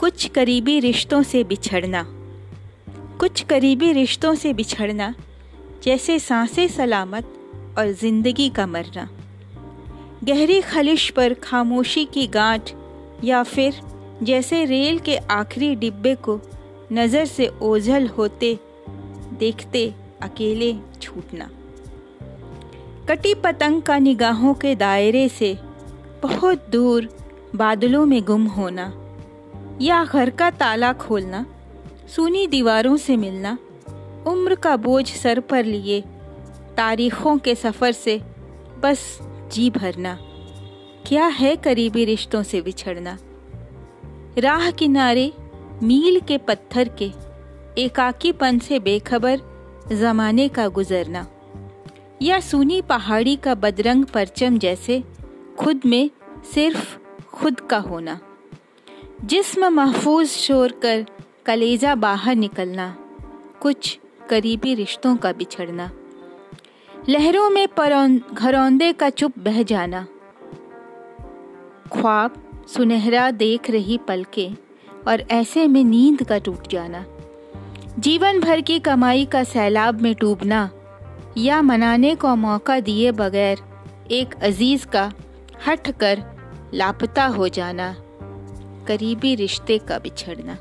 कुछ करीबी रिश्तों से बिछड़ना। कुछ करीबी रिश्तों से बिछड़ना, जैसे साँसें सलामत और ज़िंदगी का मरना। गहरी खलिश पर खामोशी की गांठ या फिर जैसे रेल के आखिरी डिब्बे को नज़र से ओझल होते, देखते अकेले छूटना। कटी पतंग का निगाहों के दायरे से बहुत दूर बादलों में गुम होना। या घर का ताला खोलना, सूनी दीवारों से मिलना, उम्र का बोझ सर पर लिए, तारीखों के सफ़र से बस जी भरना। क्या है करीबी रिश्तों से बिछड़ना? राह किनारे, मील के पत्थर के, एकाकीपन से बेखबर जमाने का गुजरना। या सूनी पहाड़ी का बदरंग परचम जैसे खुद में सिर्फ़ खुद का होना। जिस्म महफूज छोड़ कर कलेजा बाहर निकलना, कुछ करीबी रिश्तों का बिछड़ना, लहरों में घरौंदे का चुप बह जाना। ख्वाब सुनहरा देख रही पलके और ऐसे में नींद का टूट जाना। जीवन भर की कमाई का सैलाब में डूबना या मनाने को मौका दिए बगैर एक अज़ीज़ का हट कर लापता हो जाना। करीबी रिश्ते का बिछड़ना।